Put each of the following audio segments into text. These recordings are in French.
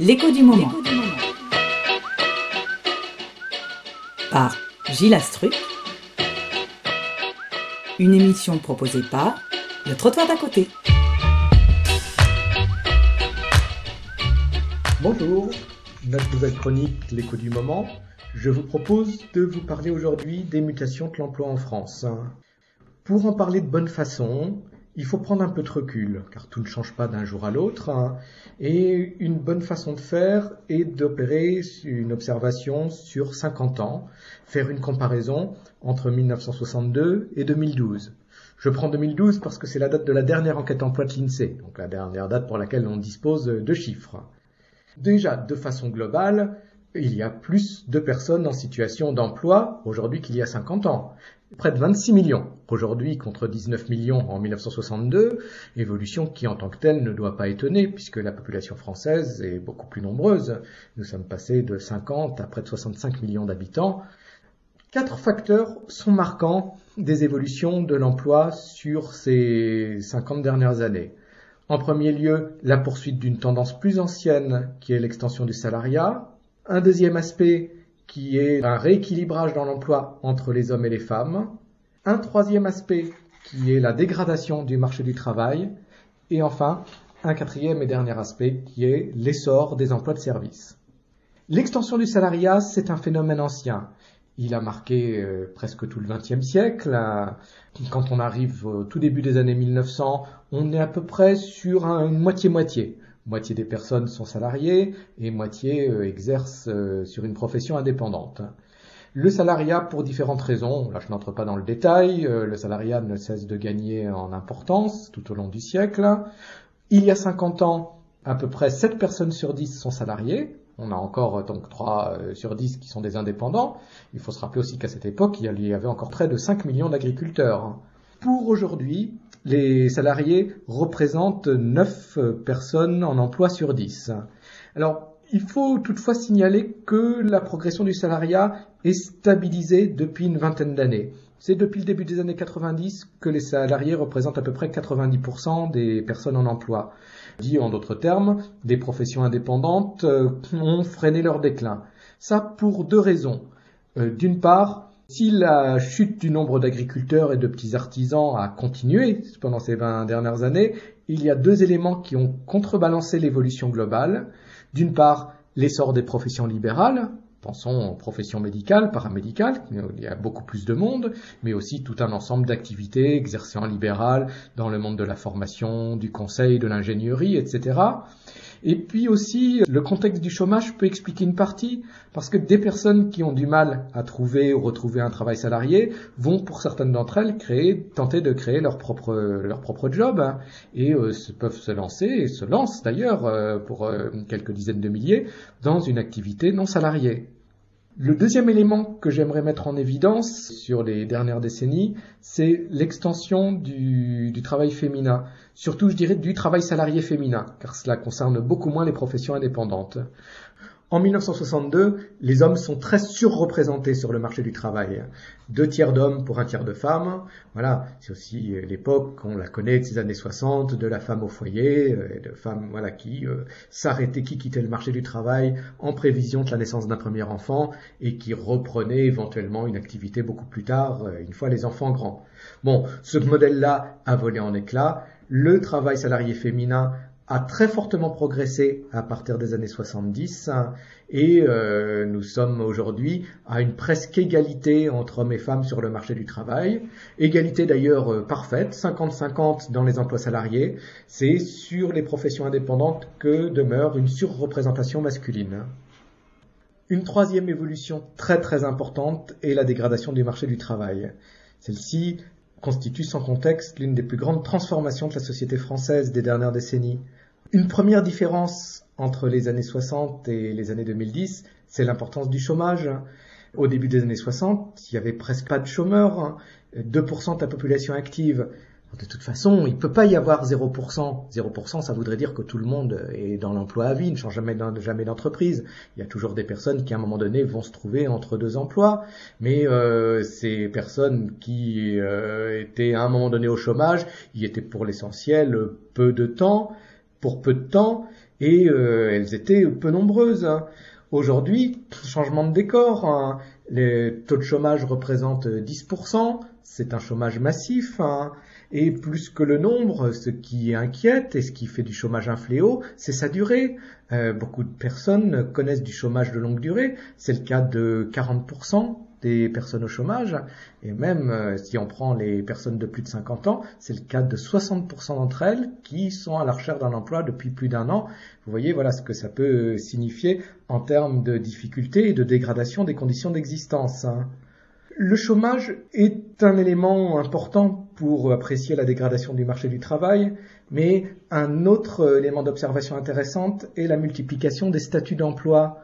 L'écho du moment. Par Gilles Astruc. Une émission proposée par Le Trottoir d'à côté. Bonjour, notre nouvelle chronique L'écho du moment. Je vous propose de vous parler aujourd'hui des mutations de l'emploi en France. Pour en parler de bonne façon, il faut prendre un peu de recul, car tout ne change pas d'un jour à l'autre. hein. Et une bonne façon de faire est d'opérer une observation sur 50 ans, faire une comparaison entre 1962 et 2012. Je prends 2012 parce que c'est la date de la dernière enquête emploi de l'INSEE, donc la dernière date pour laquelle on dispose de chiffres. Déjà, de façon globale, il y a plus de personnes en situation d'emploi aujourd'hui qu'il y a 50 ans. Près de 26 millions aujourd'hui contre 19 millions en 1962, évolution qui en tant que telle ne doit pas étonner puisque la population française est beaucoup plus nombreuse. Nous sommes passés de 50 à près de 65 millions d'habitants. Quatre facteurs sont marquants des évolutions de l'emploi sur ces 50 dernières années. En premier lieu, la poursuite d'une tendance plus ancienne qui est l'extension du salariat. Un deuxième aspect qui est un rééquilibrage dans l'emploi entre les hommes et les femmes. Un troisième aspect qui est la dégradation du marché du travail. Et enfin, un quatrième et dernier aspect qui est l'essor des emplois de service. L'extension du salariat, c'est un phénomène ancien. Il a marqué euh, presque tout le XXe siècle. Euh, Quand on arrive au tout début des années 1900, on est à peu près sur un- une moitié-moitié. Moitié des personnes sont salariées et moitié euh, exercent euh, sur une profession indépendante. Le salariat, pour différentes raisons, là je n'entre pas dans le détail, euh, le salariat ne cesse de gagner en importance tout au long du siècle. Il y a 50 ans, à peu près 7 personnes sur 10 sont salariées. On a encore donc 3 euh, sur 10 qui sont des indépendants. Il faut se rappeler aussi qu'à cette époque, il y avait encore près de 5 millions d'agriculteurs. Pour aujourd'hui, les salariés représentent 9 personnes en emploi sur 10. Alors, il faut toutefois signaler que la progression du salariat est stabilisée depuis une vingtaine d'années. C'est depuis le début des années 90 que les salariés représentent à peu près 90% des personnes en emploi. Dit en d'autres termes, des professions indépendantes euh, ont freiné leur déclin. Ça pour deux raisons. Euh, D'une part, si la chute du nombre d'agriculteurs et de petits artisans a continué pendant ces 20 dernières années, il y a deux éléments qui ont contrebalancé l'évolution globale. D'une part, l'essor des professions libérales, pensons aux professions médicales, paramédicales, il y a beaucoup plus de monde, mais aussi tout un ensemble d'activités exercées en libéral dans le monde de la formation, du conseil, de l'ingénierie, etc. Et puis aussi, le contexte du chômage peut expliquer une partie, parce que des personnes qui ont du mal à trouver ou retrouver un travail salarié vont, pour certaines d'entre elles, créer, tenter de créer leur propre, leur propre job, hein, et euh, peuvent se lancer, et se lancent d'ailleurs, euh, pour euh, quelques dizaines de milliers, dans une activité non salariée. Le deuxième élément que j'aimerais mettre en évidence sur les dernières décennies, c'est l'extension du, travail féminin. Surtout, je dirais, du travail salarié féminin, car cela concerne beaucoup moins les professions indépendantes. En 1962, les hommes sont très surreprésentés sur le marché du travail. Deux tiers d'hommes pour un tiers de femmes. Voilà, c'est aussi euh, l'époque, on la connaît de ces années 60, de la femme au foyer, euh, de femmes qui euh, s'arrêtaient, qui quittaient le marché du travail en prévision de la naissance d'un premier enfant et qui reprenaient éventuellement une activité beaucoup plus tard, une fois les enfants grands. Bon, ce modèle-là a volé en éclats. Le travail salarié féminin a très fortement progressé à partir des années 70 hein, et euh, nous sommes aujourd'hui à une presque égalité entre hommes et femmes sur le marché du travail. Égalité d'ailleurs euh, parfaite, 50-50 dans les emplois salariés. C'est sur les professions indépendantes que demeure une surreprésentation masculine. Une troisième évolution très très importante est la dégradation du marché du travail. Celle-ci constitue sans contexte l'une des plus grandes transformations de la société française des dernières décennies. Une première différence entre les années 60 et les années 2010, c'est l'importance du chômage. Au début des années 60, il y avait presque pas de chômeurs, 2% de la population active. De toute façon, il peut pas y avoir 0%. 0%, ça voudrait dire que tout le monde est dans l'emploi à vie, ne change jamais d'entreprise. Il y a toujours des personnes qui, à un moment donné, vont se trouver entre deux emplois. Mais euh, ces personnes qui euh, étaient à un moment donné au chômage, y étaient pour l'essentiel peu de temps, pour peu de temps, Et euh, elles étaient peu nombreuses. Hein. Aujourd'hui, changement de décor, hein. les taux de chômage représentent 10%, c'est un chômage massif, hein. Et plus que le nombre, ce qui inquiète et ce qui fait du chômage un fléau, c'est sa durée. Euh, beaucoup de personnes connaissent du chômage de longue durée, c'est le cas de 40% des personnes au chômage, et même euh, si on prend les personnes de plus de 50 ans, c'est le cas de 60% d'entre elles qui sont à la recherche d'un emploi depuis plus d'un an. Vous voyez, voilà ce que ça peut signifier en termes de difficultés et de dégradation des conditions d'existence. Hein. Le chômage est un élément important pour apprécier la dégradation du marché du travail, mais un autre élément d'observation intéressante est la multiplication des statuts d'emploi.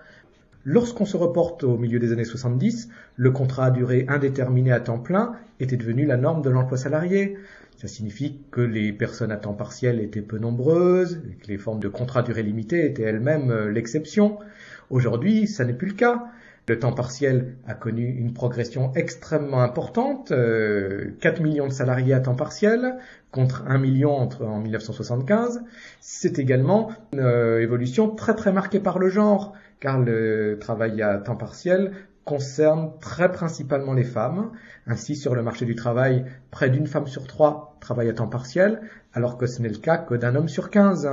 Lorsqu'on se reporte au milieu des années 70, le contrat à durée indéterminée à temps plein était devenu la norme de l'emploi salarié. Ça signifie que les personnes à temps partiel étaient peu nombreuses, que les formes de contrat à durée limitée étaient elles-mêmes euh, l'exception. Aujourd'hui, ça n'est plus le cas. Le temps partiel a connu une progression extrêmement importante, 4 euh, millions de salariés à temps partiel contre 1 million entre, en 1975. C'est également une euh, évolution très très marquée par le genre car le travail à temps partiel concerne très principalement les femmes. Ainsi, sur le marché du travail, près d'une femme sur trois travaille à temps partiel, alors que ce n'est le cas que d'un homme sur quinze.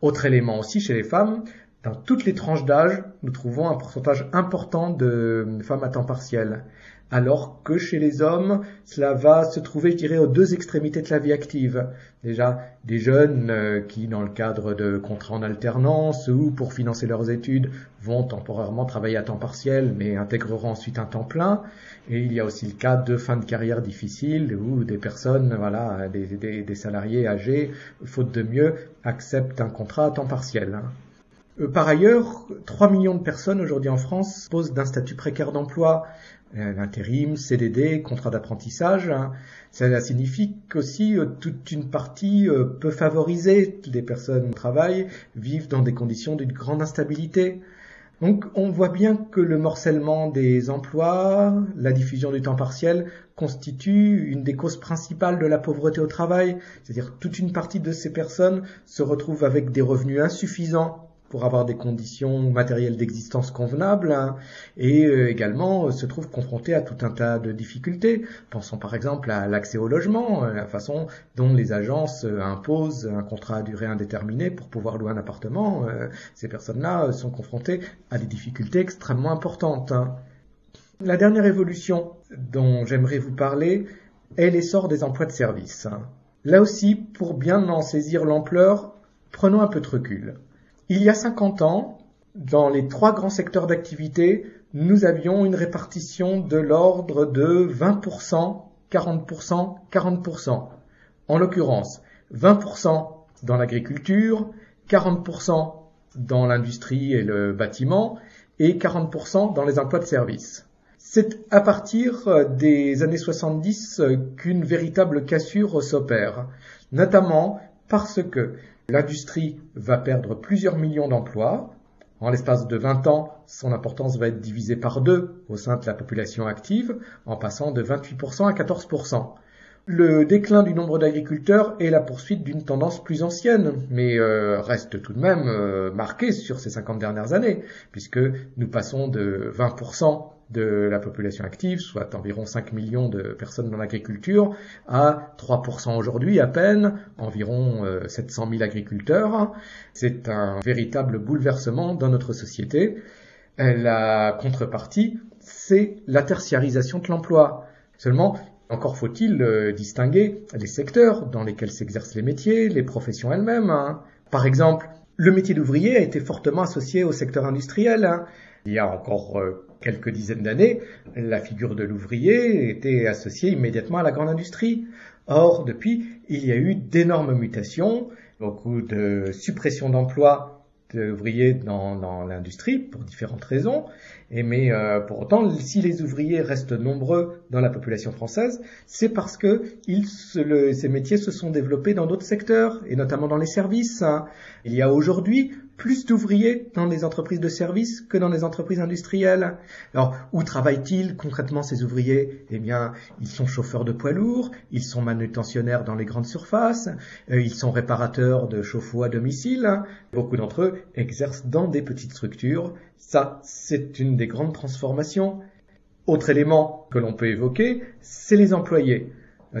Autre élément aussi chez les femmes, dans toutes les tranches d'âge, nous trouvons un pourcentage important de femmes à temps partiel alors que chez les hommes, cela va se trouver, je dirais, aux deux extrémités de la vie active. Déjà, des jeunes euh, qui, dans le cadre de contrats en alternance ou pour financer leurs études, vont temporairement travailler à temps partiel, mais intégreront ensuite un temps plein. Et il y a aussi le cas de fin de carrière difficile où des personnes, voilà, des, des salariés âgés, faute de mieux, acceptent un contrat à temps partiel. Hein. Euh, par ailleurs, 3 millions de personnes aujourd'hui en France posent d'un statut précaire d'emploi l'intérim, CDD, contrat d'apprentissage. Hein. Ça signifie qu'aussi euh, toute une partie euh, peu favorisée des personnes au travail vivent dans des conditions d'une grande instabilité. Donc on voit bien que le morcellement des emplois, la diffusion du temps partiel constitue une des causes principales de la pauvreté au travail. C'est-à-dire toute une partie de ces personnes se retrouvent avec des revenus insuffisants pour avoir des conditions matérielles d'existence convenables hein, et euh, également euh, se trouve confronté à tout un tas de difficultés. Pensons par exemple à l'accès au logement, euh, la façon dont les agences imposent un contrat à durée indéterminée pour pouvoir louer un appartement. Ces personnes-là sont confrontées à des difficultés extrêmement importantes. Hein. La dernière évolution dont j'aimerais vous parler est l'essor des emplois de service. Hein. Là aussi, pour bien en saisir l'ampleur, prenons un peu de recul. Il y a 50 ans, dans les trois grands secteurs d'activité, nous avions une répartition de l'ordre de 20%, 40%, 40%. En l'occurrence, 20% dans l'agriculture, 40% dans l'industrie et le bâtiment, et 40% dans les emplois de service. C'est à partir des années 70 qu'une véritable cassure s'opère, notamment parce que L'industrie va perdre plusieurs millions d'emplois. En l'espace de 20 ans, son importance va être divisée par deux au sein de la population active, en passant de 28% à 14%. Le déclin du nombre d'agriculteurs est la poursuite d'une tendance plus ancienne, mais euh, reste tout de même euh, marqué sur ces 50 dernières années, puisque nous passons de 20% de la population active, soit environ 5 millions de personnes dans l'agriculture, à 3% aujourd'hui à peine, environ 700 euh, 000 agriculteurs. C'est un véritable bouleversement dans notre société. La contrepartie, c'est la tertiarisation de l'emploi. Seulement, encore faut-il euh, distinguer les secteurs dans lesquels s'exercent les métiers, les professions elles-mêmes. Hein. Par exemple, le métier d'ouvrier a été fortement associé au secteur industriel. Hein. Il y a encore euh, quelques dizaines d'années, la figure de l'ouvrier était associée immédiatement à la grande industrie. Or, depuis, il y a eu d'énormes mutations, beaucoup de suppression d'emplois d'ouvriers dans, dans l'industrie pour différentes raisons, Et mais euh, pour autant, si les ouvriers restent nombreux dans la population française, c'est parce que ces métiers se sont développés dans d'autres secteurs, et notamment dans les services. Il y a aujourd'hui plus d'ouvriers dans les entreprises de services que dans les entreprises industrielles. Alors, où travaillent-ils concrètement ces ouvriers? Eh bien, ils sont chauffeurs de poids lourds, ils sont manutentionnaires dans les grandes surfaces, euh, ils sont réparateurs de chauffe-eau à domicile. Beaucoup d'entre eux exercent dans des petites structures. Ça, c'est une des grandes transformations. Autre élément que l'on peut évoquer, c'est les employés.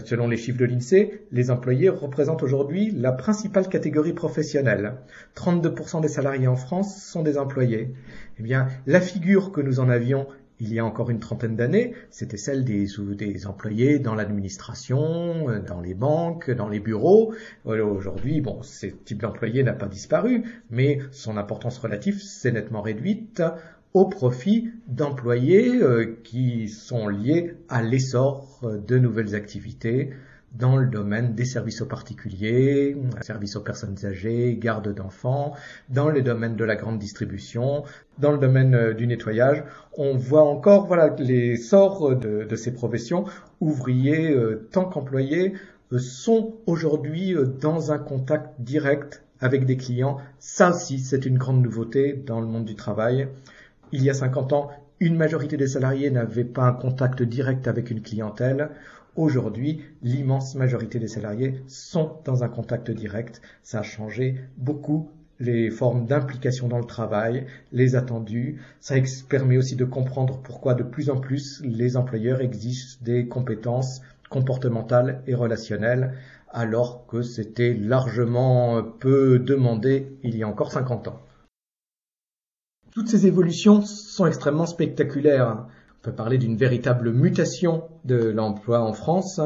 Selon les chiffres de l'INSEE, les employés représentent aujourd'hui la principale catégorie professionnelle. 32% des salariés en France sont des employés. Eh bien, la figure que nous en avions il y a encore une trentaine d'années, c'était celle des, employés dans l'administration, dans les banques, dans les bureaux. Aujourd'hui, bon, ce type d'employé n'a pas disparu, mais son importance relative s'est nettement réduite au profit d'employés euh, qui sont liés à l'essor euh, de nouvelles activités dans le domaine des services aux particuliers, services aux personnes âgées, garde d'enfants, dans le domaine de la grande distribution, dans le domaine euh, du nettoyage. On voit encore voilà l'essor de, de, ces professions, ouvriers tant qu'employés, sont aujourd'hui dans un contact direct avec des clients. Ça aussi, c'est une grande nouveauté dans le monde du travail. Il y a 50 ans, une majorité des salariés n'avaient pas un contact direct avec une clientèle. Aujourd'hui, l'immense majorité des salariés sont dans un contact direct. Ça a changé beaucoup les formes d'implication dans le travail, les attendus. Ça permet aussi de comprendre pourquoi de plus en plus les employeurs exigent des compétences comportementales et relationnelles, alors que c'était largement peu demandé il y a encore 50 ans. Toutes ces évolutions sont extrêmement spectaculaires. Peut parler d'une véritable mutation de l'emploi en France.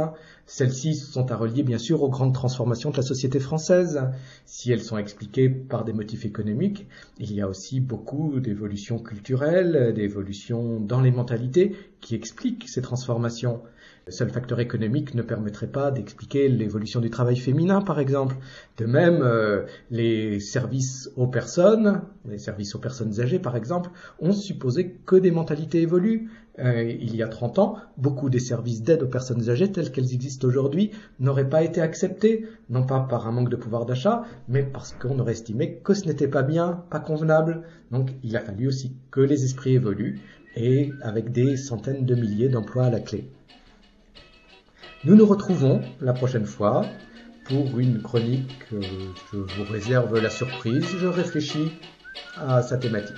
Celles-ci sont à relier bien sûr aux grandes transformations de la société française. Si elles sont expliquées par des motifs économiques, il y a aussi beaucoup d'évolutions culturelles, d'évolutions dans les mentalités qui expliquent ces transformations. Le seul facteur économique ne permettrait pas d'expliquer l'évolution du travail féminin, par exemple. De même, euh, les services aux personnes, les services aux personnes âgées, par exemple, ont supposé que des mentalités évoluent. Euh, il y a 30 ans, beaucoup des services d'aide aux personnes âgées tels qu'elles existent aujourd'hui n'auraient pas été acceptés, non pas par un manque de pouvoir d'achat, mais parce qu'on aurait estimé que ce n'était pas bien, pas convenable. Donc il a fallu aussi que les esprits évoluent, et avec des centaines de milliers d'emplois à la clé. Nous nous retrouvons la prochaine fois pour une chronique. je vous réserve la surprise. Je réfléchis à sa thématique.